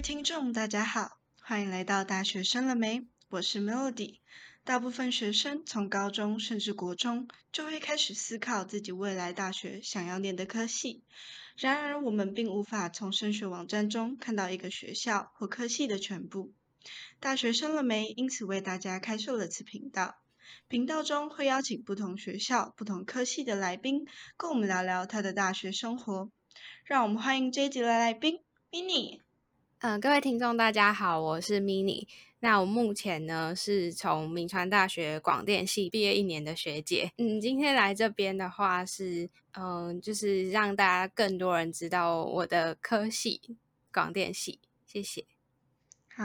位听众，大家好，欢迎来到大学生了没？我是 Melody。大部分学生从高中甚至国中就会开始思考自己未来大学想要念的科系。然而，我们并无法从升学网站中看到一个学校或科系的全部。大学生了没？因此为大家开设了此频道。频道中会邀请不同学校、不同科系的来宾，跟我们聊聊他的大学生活。让我们欢迎这一集的来宾 Mini。嗯，各位听众，大家好，我是 Mini。那我目前呢是从明川大学广电系毕业一年的学姐。嗯，今天来这边的话是，嗯，就是让大家更多人知道我的科系广电系。谢谢。好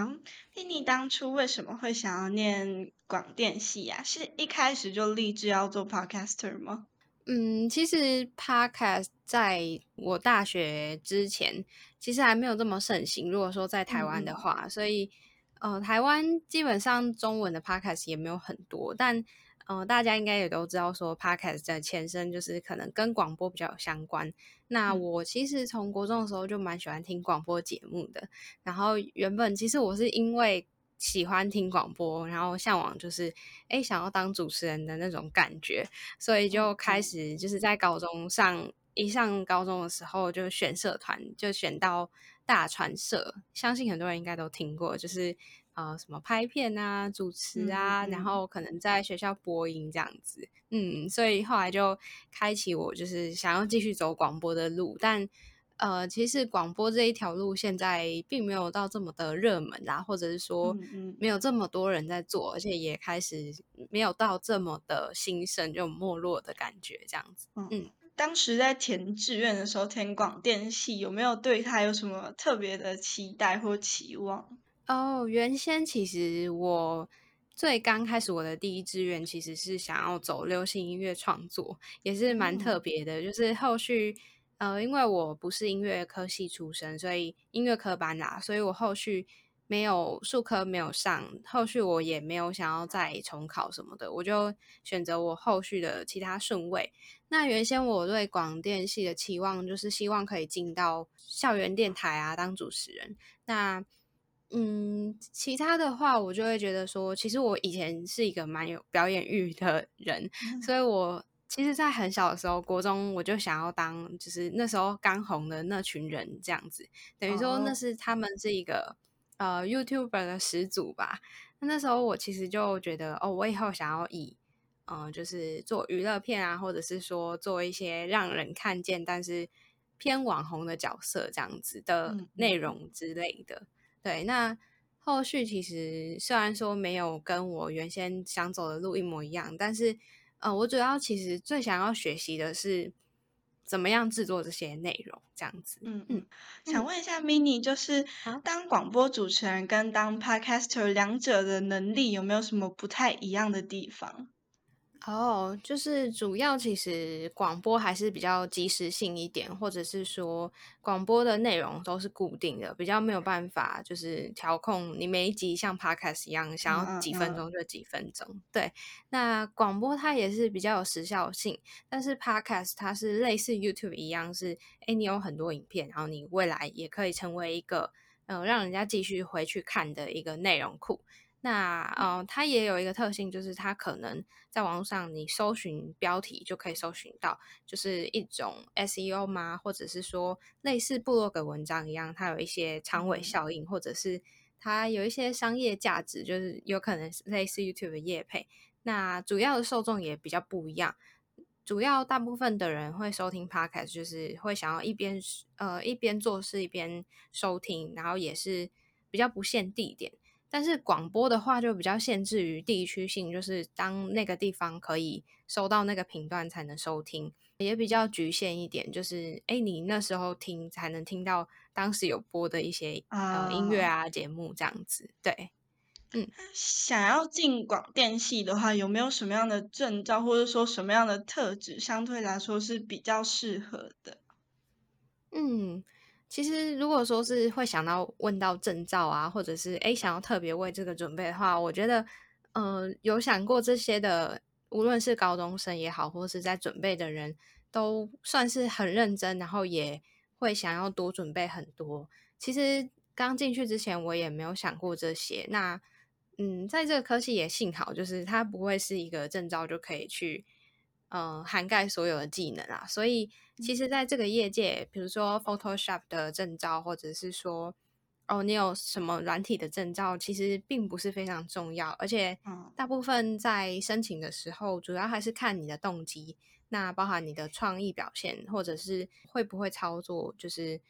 ，Mini 当初为什么会想要念广电系呀？是一开始就立志要做 Podcaster 吗？嗯，其实 Podcast 在我大学之前，其实还没有这么盛行。如果说在台湾的话，所以呃，台湾基本上中文的 Podcast 也没有很多。但呃，大家应该也都知道，说 Podcast 的前身就是可能跟广播比较有相关。那我其实从国中的时候就蛮喜欢听广播节目的。然后原本其实我是因为喜欢听广播，然后向往就是哎想要当主持人的那种感觉，所以就开始就是在高中上一上高中的时候就选社团，就选到大传社，相信很多人应该都听过，就是呃什么拍片啊、主持啊，然后可能在学校播音这样子，嗯，所以后来就开启我就是想要继续走广播的路，但。呃，其实广播这一条路现在并没有到这么的热门啦，或者是说没有这么多人在做，而且也开始没有到这么的兴盛就没落的感觉，这样子。嗯，当时在填志愿的时候填广电系，有没有对它有什么特别的期待或期望？哦，原先其实我最刚开始我的第一志愿其实是想要走流行音乐创作，也是蛮特别的，就是后续。呃，因为我不是音乐科系出身，所以音乐科班啦，所以我后续没有数科没有上，后续我也没有想要再重考什么的，我就选择我后续的其他顺位。那原先我对广电系的期望就是希望可以进到校园电台啊当主持人。那嗯，其他的话我就会觉得说，其实我以前是一个蛮有表演欲的人，所以我。其实，在很小的时候，国中我就想要当，就是那时候刚红的那群人这样子，等于说那是他们是一个呃 YouTuber 的始祖吧。那那时候我其实就觉得，哦，我以后想要以嗯，就是做娱乐片啊，或者是说做一些让人看见但是偏网红的角色这样子的内容之类的。对，那后续其实虽然说没有跟我原先想走的路一模一样，但是。呃，我主要其实最想要学习的是怎么样制作这些内容，这样子。嗯嗯，想问一下 Mini，就是当广播主持人跟当 Podcaster 两者的能力有没有什么不太一样的地方？哦，就是主要其实广播还是比较及时性一点，或者是说广播的内容都是固定的，比较没有办法就是调控你每一集像 podcast 一样，想要几分钟就几分钟。对，那广播它也是比较有时效性，但是 podcast 它是类似 YouTube 一样，是哎你有很多影片，然后你未来也可以成为一个嗯让人家继续回去看的一个内容库。那呃，它也有一个特性，就是它可能在网络上你搜寻标题就可以搜寻到，就是一种 SEO 吗？或者是说类似部落格文章一样，它有一些长尾效应，或者是它有一些商业价值，就是有可能类似 YouTube 的业配。那主要的受众也比较不一样，主要大部分的人会收听 Podcast，就是会想要一边呃一边做事一边收听，然后也是比较不限地点。但是广播的话就比较限制于地区性，就是当那个地方可以收到那个频段才能收听，也比较局限一点。就是哎，你那时候听才能听到当时有播的一些呃音乐啊节目这样子。对，嗯，想要进广电系的话，有没有什么样的证照或者说什么样的特质相对来说是比较适合的？嗯。其实，如果说是会想到问到证照啊，或者是诶想要特别为这个准备的话，我觉得，嗯，有想过这些的，无论是高中生也好，或是在准备的人，都算是很认真，然后也会想要多准备很多。其实，刚进去之前，我也没有想过这些。那嗯，在这个科系也幸好，就是它不会是一个证照就可以去呃涵盖所有的技能啊。所以其实，在这个业界，比如说 Photoshop 的证照，或者是说哦，你有什么软体的证照，其实并不是非常重要。而且大部分在申请的时候，主要还是看你的动机。那包含你的创意表现，或者是会不会操作，就是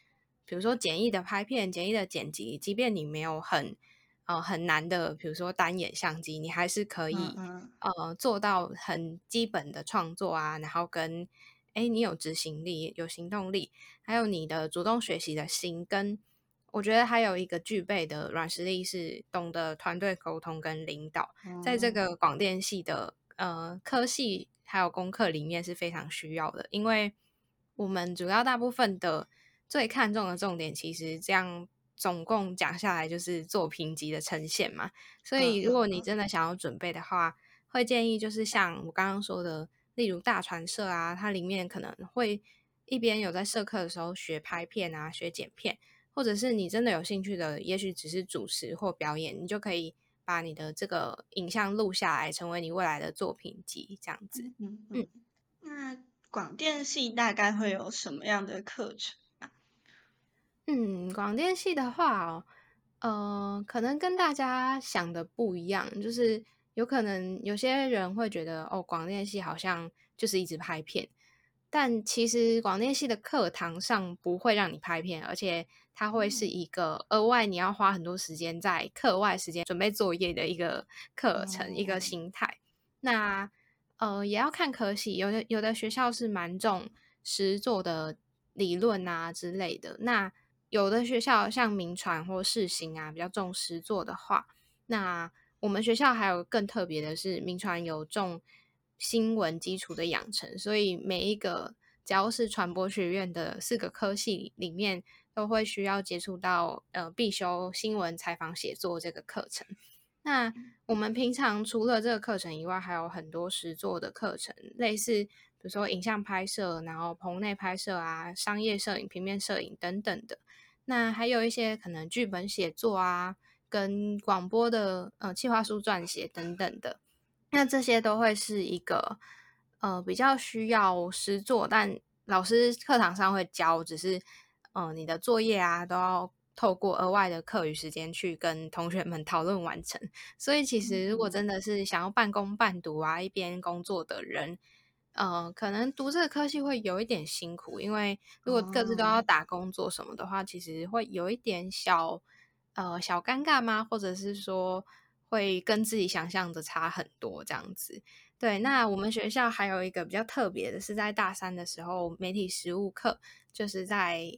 比如说简易的拍片、简易的剪辑，即便你没有很呃很难的，比如说单眼相机，你还是可以呃做到很基本的创作啊。然后跟哎，你有执行力、有行动力，还有你的主动学习的心，跟我觉得还有一个具备的软实力是懂得团队沟通跟领导，在这个广电系的呃科系。还有功课里面是非常需要的，因为我们主要大部分的最看重的重点，其实这样总共讲下来就是作品集的呈现嘛。所以如果你真的想要准备的话，会建议就是像我刚刚说的，例如大传社啊，它里面可能会一边有在社课的时候学拍片啊，学剪片，或者是你真的有兴趣的，也许只是主持或表演，你就可以。把你的这个影像录下来，成为你未来的作品集，这样子。嗯嗯。那广电系大概会有什么样的课程啊？嗯，广电系的话哦，呃，可能跟大家想的不一样，就是有可能有些人会觉得，哦，广电系好像就是一直拍片。但其实广电系的课堂上不会让你拍片，而且它会是一个额外你要花很多时间在课外时间准备作业的一个课程，一个心态。那呃也要看科系，有的有的学校是蛮重实作的理论啊之类的。那有的学校像名传或世新啊比较重实作的话，那我们学校还有更特别的是名传有重。新闻基础的养成，所以每一个只要是传播学院的四个科系里面，都会需要接触到呃必修新闻采访写作这个课程。那我们平常除了这个课程以外，还有很多实作的课程，类似比如说影像拍摄，然后棚内拍摄啊，商业摄影、平面摄影等等的。那还有一些可能剧本写作啊，跟广播的呃企划书撰写等等的。那这些都会是一个呃比较需要实做，但老师课堂上会教，只是嗯你的作业啊都要透过额外的课余时间去跟同学们讨论完成。所以其实如果真的是想要半工半读啊一边工作的人，呃可能读这个科系会有一点辛苦，因为如果各自都要打工做什么的话，其实会有一点小呃小尴尬吗？或者是说？会跟自己想象的差很多，这样子。对，那我们学校还有一个比较特别的，是在大三的时候，媒体实务课，就是在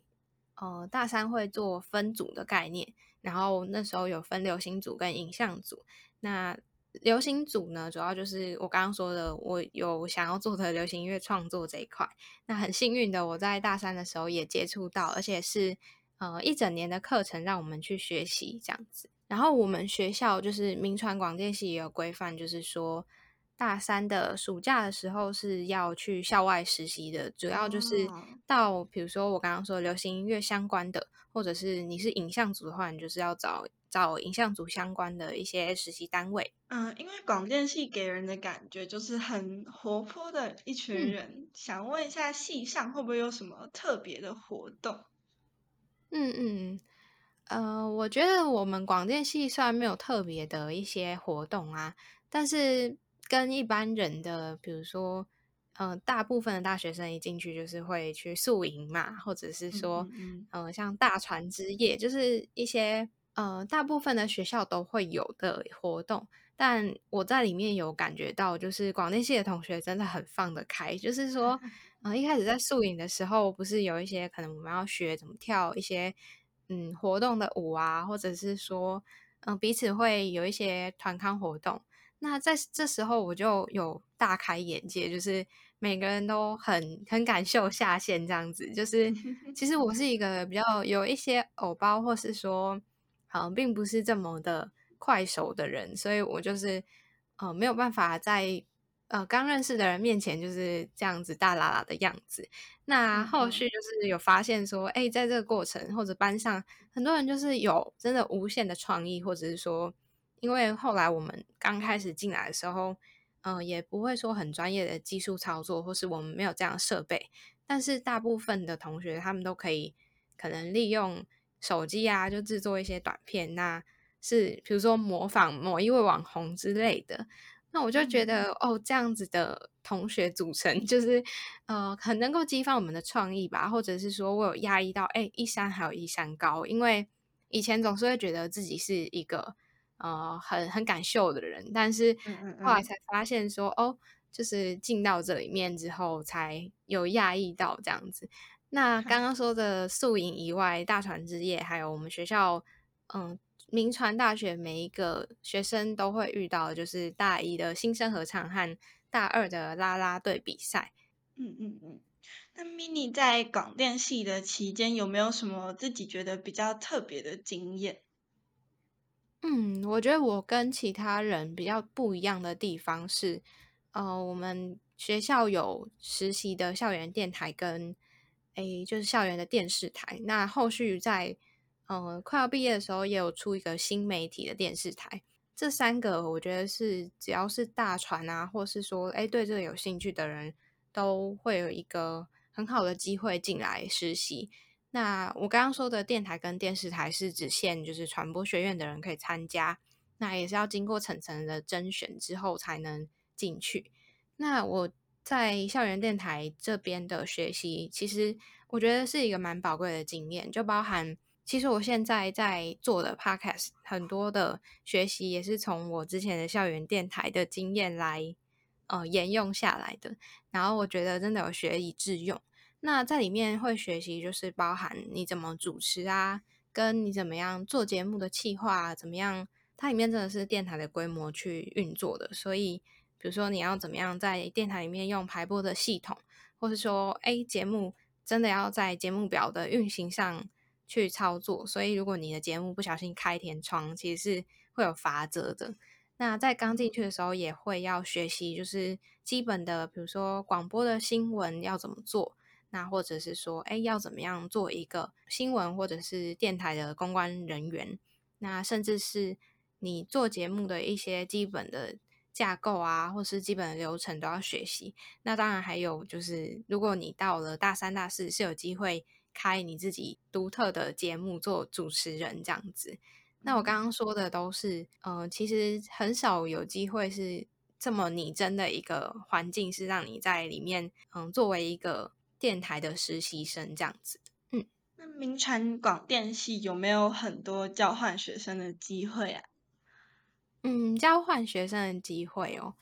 呃大三会做分组的概念，然后那时候有分流行组跟影像组。那流行组呢，主要就是我刚刚说的，我有想要做的流行音乐创作这一块。那很幸运的，我在大三的时候也接触到，而且是呃一整年的课程让我们去学习这样子。然后我们学校就是民传广电系也有规范，就是说大三的暑假的时候是要去校外实习的，主要就是到比如说我刚刚说流行音乐相关的，或者是你是影像组的话，你就是要找找影像组相关的一些实习单位。嗯，因为广电系给人的感觉就是很活泼的一群人，想问一下系上会不会有什么特别的活动？嗯嗯。呃，我觉得我们广电系虽然没有特别的一些活动啊，但是跟一般人的，比如说，呃，大部分的大学生一进去就是会去宿营嘛，或者是说，呃，像大船之夜，就是一些呃，大部分的学校都会有的活动。但我在里面有感觉到，就是广电系的同学真的很放得开，就是说，呃，一开始在宿营的时候，不是有一些可能我们要学怎么跳一些。嗯，活动的舞啊，或者是说，嗯，彼此会有一些团康活动。那在这时候，我就有大开眼界，就是每个人都很很敢秀下限，这样子。就是 其实我是一个比较有一些偶包，或是说，好像并不是这么的快手的人，所以我就是呃没有办法在呃刚认识的人面前就是这样子大喇喇的样子。那后续就是有发现说，哎，在这个过程或者班上很多人就是有真的无限的创意，或者是说，因为后来我们刚开始进来的时候，嗯，也不会说很专业的技术操作，或是我们没有这样设备，但是大部分的同学他们都可以可能利用手机啊，就制作一些短片，那是比如说模仿某一位网红之类的。那我就觉得哦，这样子的同学组成，就是呃，很能够激发我们的创意吧，或者是说我有压抑到，哎，一山还有一山高，因为以前总是会觉得自己是一个呃很很敢秀的人，但是后来才发现说，哦，就是进到这里面之后，才有压抑到这样子。那刚刚说的宿营以外，大船之夜，还有我们学校，嗯。名传大学每一个学生都会遇到，就是大一的新生合唱和大二的啦啦队比赛。嗯嗯嗯。那 mini 在广电系的期间有没有什么自己觉得比较特别的经验？嗯，我觉得我跟其他人比较不一样的地方是，呃，我们学校有实习的校园电台跟，诶，就是校园的电视台。那后续在嗯，快要毕业的时候也有出一个新媒体的电视台，这三个我觉得是只要是大船啊，或是说哎对这个有兴趣的人，都会有一个很好的机会进来实习。那我刚刚说的电台跟电视台是只限就是传播学院的人可以参加，那也是要经过层层的甄选之后才能进去。那我在校园电台这边的学习，其实我觉得是一个蛮宝贵的经验，就包含。其实我现在在做的 podcast 很多的学习也是从我之前的校园电台的经验来呃沿用下来的，然后我觉得真的有学以致用。那在里面会学习就是包含你怎么主持啊，跟你怎么样做节目的企划，怎么样，它里面真的是电台的规模去运作的。所以比如说你要怎么样在电台里面用排播的系统，或是说哎节目真的要在节目表的运行上。去操作，所以如果你的节目不小心开天窗，其实是会有罚则的。那在刚进去的时候，也会要学习，就是基本的，比如说广播的新闻要怎么做，那或者是说，哎，要怎么样做一个新闻或者是电台的公关人员，那甚至是你做节目的一些基本的架构啊，或是基本的流程都要学习。那当然还有就是，如果你到了大三、大四，是有机会。开你自己独特的节目做主持人这样子，那我刚刚说的都是，呃，其实很少有机会是这么拟真的一个环境，是让你在里面，嗯，作为一个电台的实习生这样子。嗯，那名传广电系有没有很多交换学生的机会啊？嗯，交换学生的机会哦。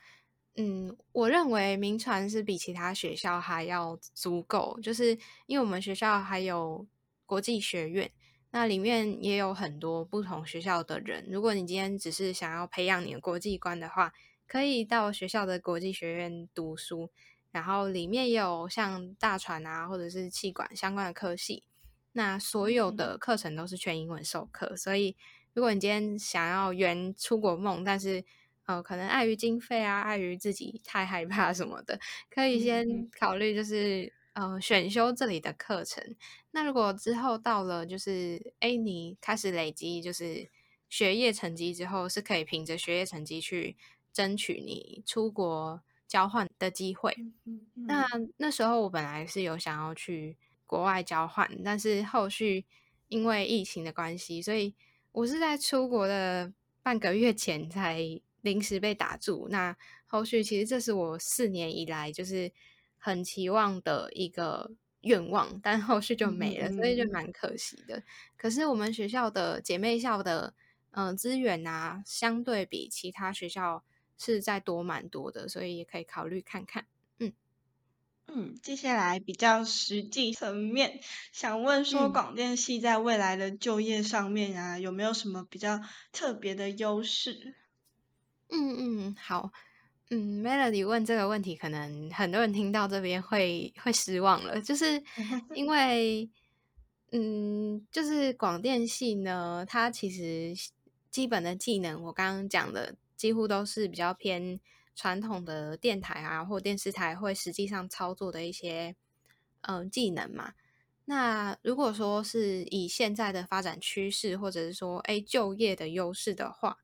嗯，我认为名传是比其他学校还要足够，就是因为我们学校还有国际学院，那里面也有很多不同学校的人。如果你今天只是想要培养你的国际观的话，可以到学校的国际学院读书，然后里面也有像大船啊，或者是气管相关的科系，那所有的课程都是全英文授课。所以，如果你今天想要圆出国梦，但是呃，可能碍于经费啊，碍于自己太害怕什么的，可以先考虑就是呃选修这里的课程。那如果之后到了就是哎，你开始累积就是学业成绩之后，是可以凭着学业成绩去争取你出国交换的机会。那那时候我本来是有想要去国外交换，但是后续因为疫情的关系，所以我是在出国的半个月前才。临时被打住，那后续其实这是我四年以来就是很期望的一个愿望，但后续就没了，所以就蛮可惜的。可是我们学校的姐妹校的嗯资源啊，相对比其他学校是在多蛮多的，所以也可以考虑看看。嗯嗯，接下来比较实际层面，想问说广电系在未来的就业上面啊，有没有什么比较特别的优势？嗯嗯，好，嗯，Melody 问这个问题，可能很多人听到这边会会失望了，就是 因为，嗯，就是广电系呢，它其实基本的技能，我刚刚讲的几乎都是比较偏传统的电台啊或电视台会实际上操作的一些嗯技能嘛。那如果说是以现在的发展趋势，或者是说哎就业的优势的话，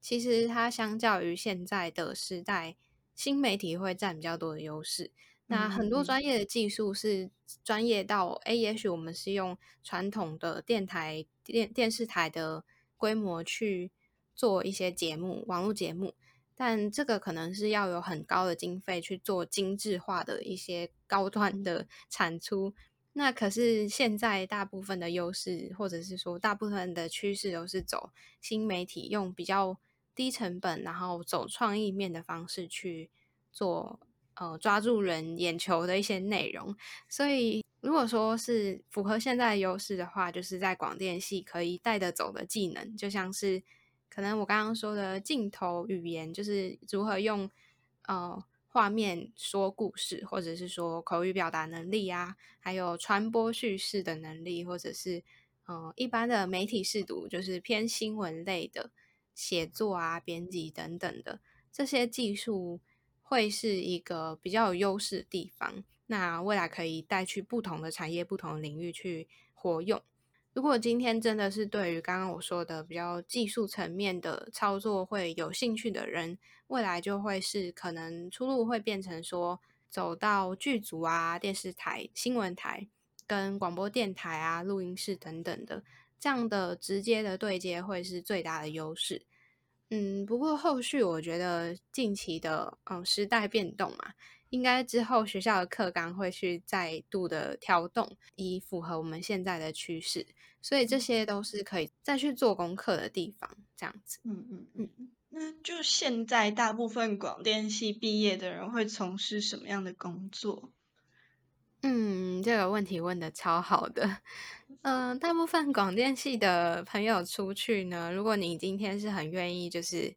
其实它相较于现在的时代，新媒体会占比较多的优势。那很多专业的技术是专业到哎，也许我们是用传统的电台、电电视台的规模去做一些节目、网络节目，但这个可能是要有很高的经费去做精致化的一些高端的产出。那可是现在大部分的优势，或者是说大部分的趋势都是走新媒体，用比较低成本，然后走创意面的方式去做，呃，抓住人眼球的一些内容。所以如果说是符合现在的优势的话，就是在广电系可以带得走的技能，就像是可能我刚刚说的镜头语言，就是如何用，呃。画面说故事，或者是说口语表达能力啊，还有传播叙事的能力，或者是嗯一般的媒体视读，就是偏新闻类的写作啊、编辑等等的这些技术，会是一个比较有优势的地方。那未来可以带去不同的产业、不同的领域去活用。如果今天真的是对于刚刚我说的比较技术层面的操作会有兴趣的人，未来就会是可能出路会变成说走到剧组啊、电视台、新闻台跟广播电台啊、录音室等等的这样的直接的对接会是最大的优势。嗯，不过后续我觉得近期的嗯时代变动嘛。应该之后学校的课纲会去再度的调动，以符合我们现在的趋势，所以这些都是可以再去做功课的地方。这样子，嗯嗯嗯。那就现在大部分广电系毕业的人会从事什么样的工作？嗯，这个问题问的超好的。嗯，大部分广电系的朋友出去呢，如果你今天是很愿意，就是。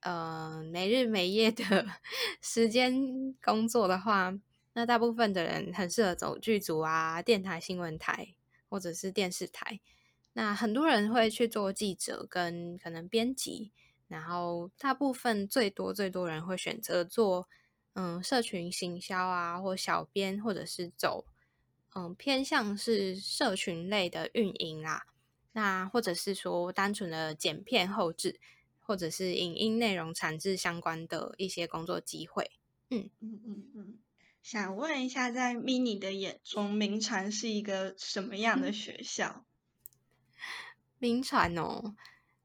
呃，没日没夜的 时间工作的话，那大部分的人很适合走剧组啊、电台、新闻台或者是电视台。那很多人会去做记者跟可能编辑，然后大部分最多最多人会选择做嗯社群行销啊，或小编，或者是走嗯偏向是社群类的运营啦。那或者是说单纯的剪片后置。或者是影音内容产制相关的一些工作机会，嗯。嗯嗯嗯，想问一下，在 mini 的眼中，名传是一个什么样的学校？名传哦，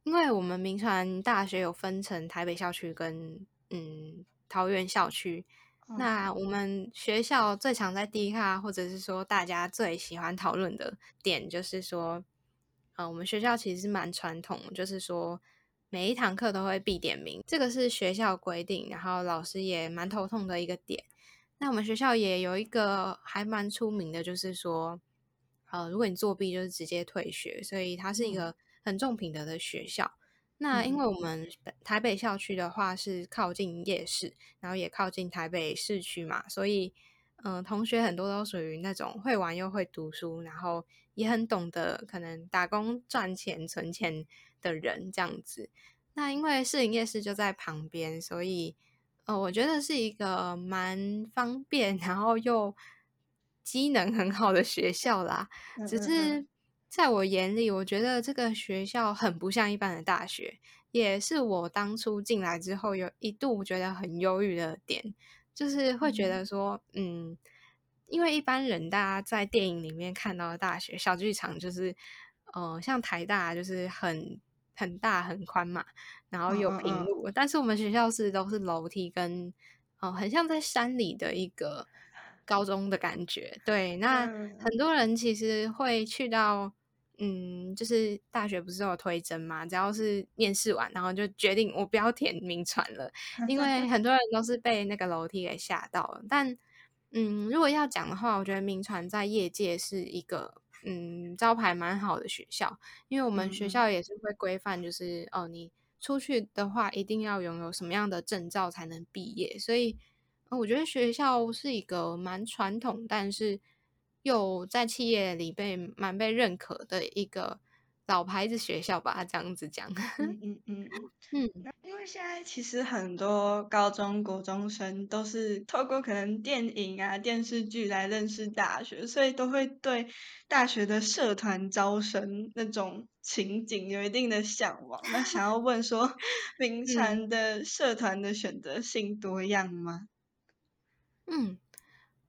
因为我们名传大学有分成台北校区跟嗯桃园校区，那我们学校最常在第一卡，或者是说大家最喜欢讨论的点，就是说，呃，我们学校其实是蛮传统，就是说。每一堂课都会必点名，这个是学校规定，然后老师也蛮头痛的一个点。那我们学校也有一个还蛮出名的，就是说，呃，如果你作弊，就是直接退学，所以它是一个很重品德的学校。那因为我们台北校区的话是靠近夜市，然后也靠近台北市区嘛，所以，嗯，同学很多都属于那种会玩又会读书，然后也很懂得可能打工赚钱存钱。的人这样子，那因为市营夜市就在旁边，所以呃，我觉得是一个蛮方便，然后又机能很好的学校啦。只是在我眼里，我觉得这个学校很不像一般的大学，也是我当初进来之后有一度觉得很忧郁的点，就是会觉得说，嗯，因为一般人大家在电影里面看到的大学小剧场，就是呃，像台大就是很。很大很宽嘛，然后有平路，但是我们学校是都是楼梯跟，哦，很像在山里的一个高中的感觉。对，那很多人其实会去到，嗯，就是大学不是有推甄嘛，只要是面试完，然后就决定我不要填名传了，因为很多人都是被那个楼梯给吓到了。但，嗯，如果要讲的话，我觉得名传在业界是一个。嗯，招牌蛮好的学校，因为我们学校也是会规范，就是哦，你出去的话一定要拥有什么样的证照才能毕业，所以我觉得学校是一个蛮传统，但是又在企业里被蛮被认可的一个老牌子学校吧，这样子讲。嗯嗯嗯 嗯，那因为现在其实很多高中国中生都是透过可能电影啊、电视剧来认识大学，所以都会对大学的社团招生那种情景有一定的向往。那 想要问说，名传的社团的选择性多样吗？嗯，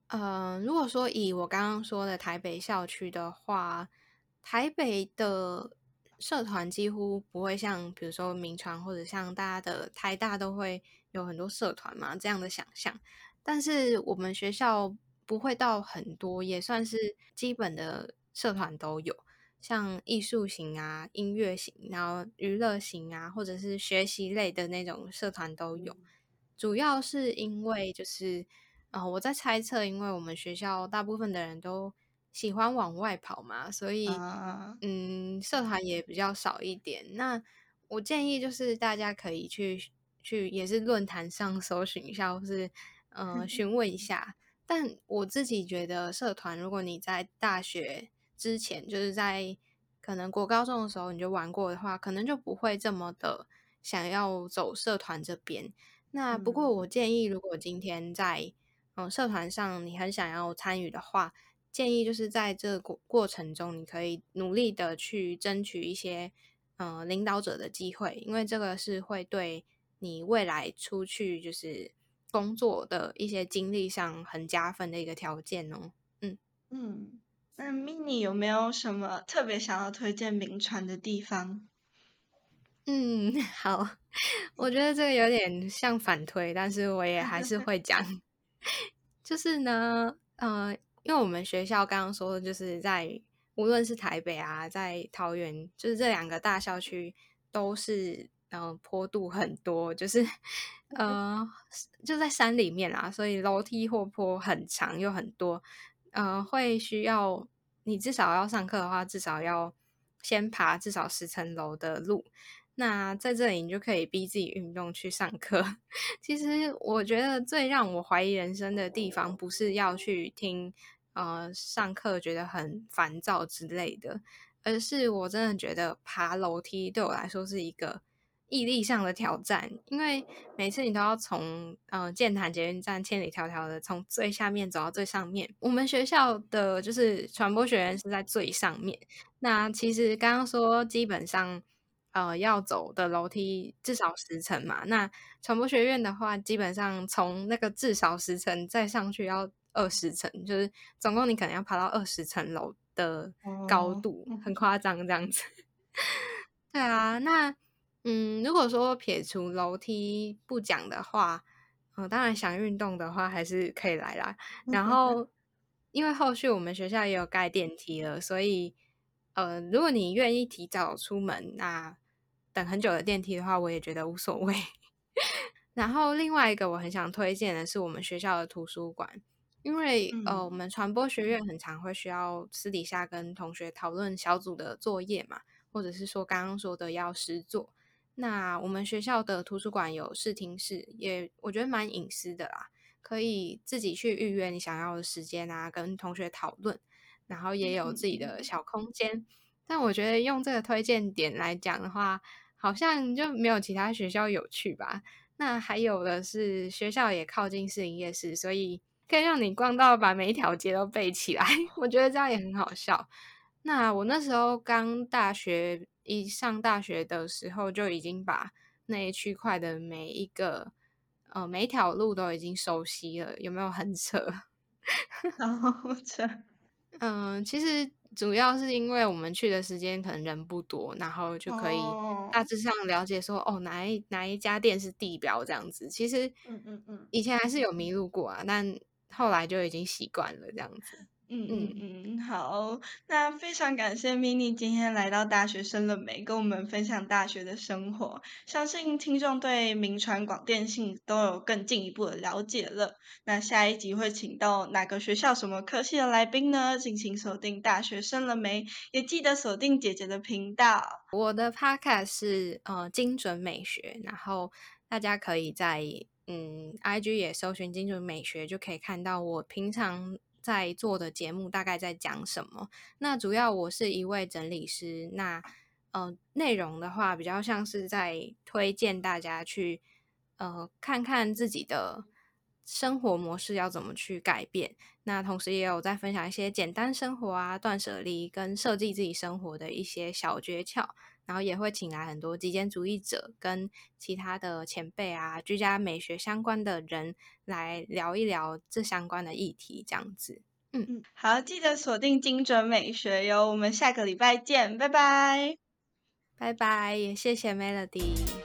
呃，如果说以我刚刚说的台北校区的话，台北的社团几乎不会像，比如说名传或者像大家的台大都会有很多社团嘛这样的想象。但是我们学校不会到很多，也算是基本的社团都有，像艺术型啊、音乐型，然后娱乐型啊，或者是学习类的那种社团都有。主要是因为就是啊，我在猜测，因为我们学校大部分的人都。喜欢往外跑嘛，所以嗯，社团也比较少一点。那我建议就是大家可以去去，也是论坛上搜寻一下，或是呃询问一下。但我自己觉得，社团如果你在大学之前，就是在可能国高中的时候你就玩过的话，可能就不会这么的想要走社团这边。那不过我建议，如果今天在嗯社团上你很想要参与的话，建议就是在这个过过程中，你可以努力的去争取一些呃领导者的机会，因为这个是会对你未来出去就是工作的一些经历上很加分的一个条件哦。嗯嗯，那 mini 有没有什么特别想要推荐名传的地方？嗯，好，我觉得这个有点像反推，但是我也还是会讲，就是呢，呃。因为我们学校刚刚说，就是在无论是台北啊，在桃园，就是这两个大校区都是嗯坡度很多，就是呃就在山里面啦，所以楼梯或坡很长又很多，呃会需要你至少要上课的话，至少要先爬至少十层楼的路。那在这里你就可以逼自己运动去上课。其实我觉得最让我怀疑人生的地方，不是要去听呃上课觉得很烦躁之类的，而是我真的觉得爬楼梯对我来说是一个毅力上的挑战。因为每次你都要从呃建潭捷运站千里迢迢的从最下面走到最上面。我们学校的就是传播学院是在最上面。那其实刚刚说基本上。呃，要走的楼梯至少十层嘛。那传播学院的话，基本上从那个至少十层再上去要二十层，就是总共你可能要爬到二十层楼的高度，很夸张这样子。对啊，那嗯，如果说撇除楼梯不讲的话，嗯，当然想运动的话还是可以来啦。然后，因为后续我们学校也有盖电梯了，所以呃，如果你愿意提早出门，那等很久的电梯的话，我也觉得无所谓。然后另外一个我很想推荐的是我们学校的图书馆，因为呃，我们传播学院很常会需要私底下跟同学讨论小组的作业嘛，或者是说刚刚说的要实作。那我们学校的图书馆有视听室，也我觉得蛮隐私的啦，可以自己去预约你想要的时间啊，跟同学讨论，然后也有自己的小空间。但我觉得用这个推荐点来讲的话，好像就没有其他学校有趣吧？那还有的是学校也靠近市营夜市，所以可以让你逛到把每一条街都背起来。我觉得这样也很好笑。那我那时候刚大学一上大学的时候，就已经把那一区块的每一个呃每一条路都已经熟悉了。有没有很扯？好扯。嗯，其实。主要是因为我们去的时间可能人不多，然后就可以大致上了解说，哦，哪一哪一家店是地标这样子。其实，嗯嗯嗯，以前还是有迷路过啊，但后来就已经习惯了这样子。嗯嗯嗯，好，那非常感谢 mini 今天来到大学生了没，跟我们分享大学的生活。相信听众对名传广电信都有更进一步的了解了。那下一集会请到哪个学校、什么科系的来宾呢？敬请锁定大学生了没，也记得锁定姐姐的频道。我的 podcast 是呃精准美学，然后大家可以在嗯 IG 也搜寻精准美学，就可以看到我平常。在做的节目大概在讲什么？那主要我是一位整理师，那呃内容的话，比较像是在推荐大家去呃看看自己的生活模式要怎么去改变。那同时也有在分享一些简单生活啊、断舍离跟设计自己生活的一些小诀窍。然后也会请来很多极简主义者跟其他的前辈啊、居家美学相关的人来聊一聊这相关的议题，这样子。嗯嗯，好，记得锁定精准美学哟。我们下个礼拜见，拜拜，拜拜，也谢谢 Melody。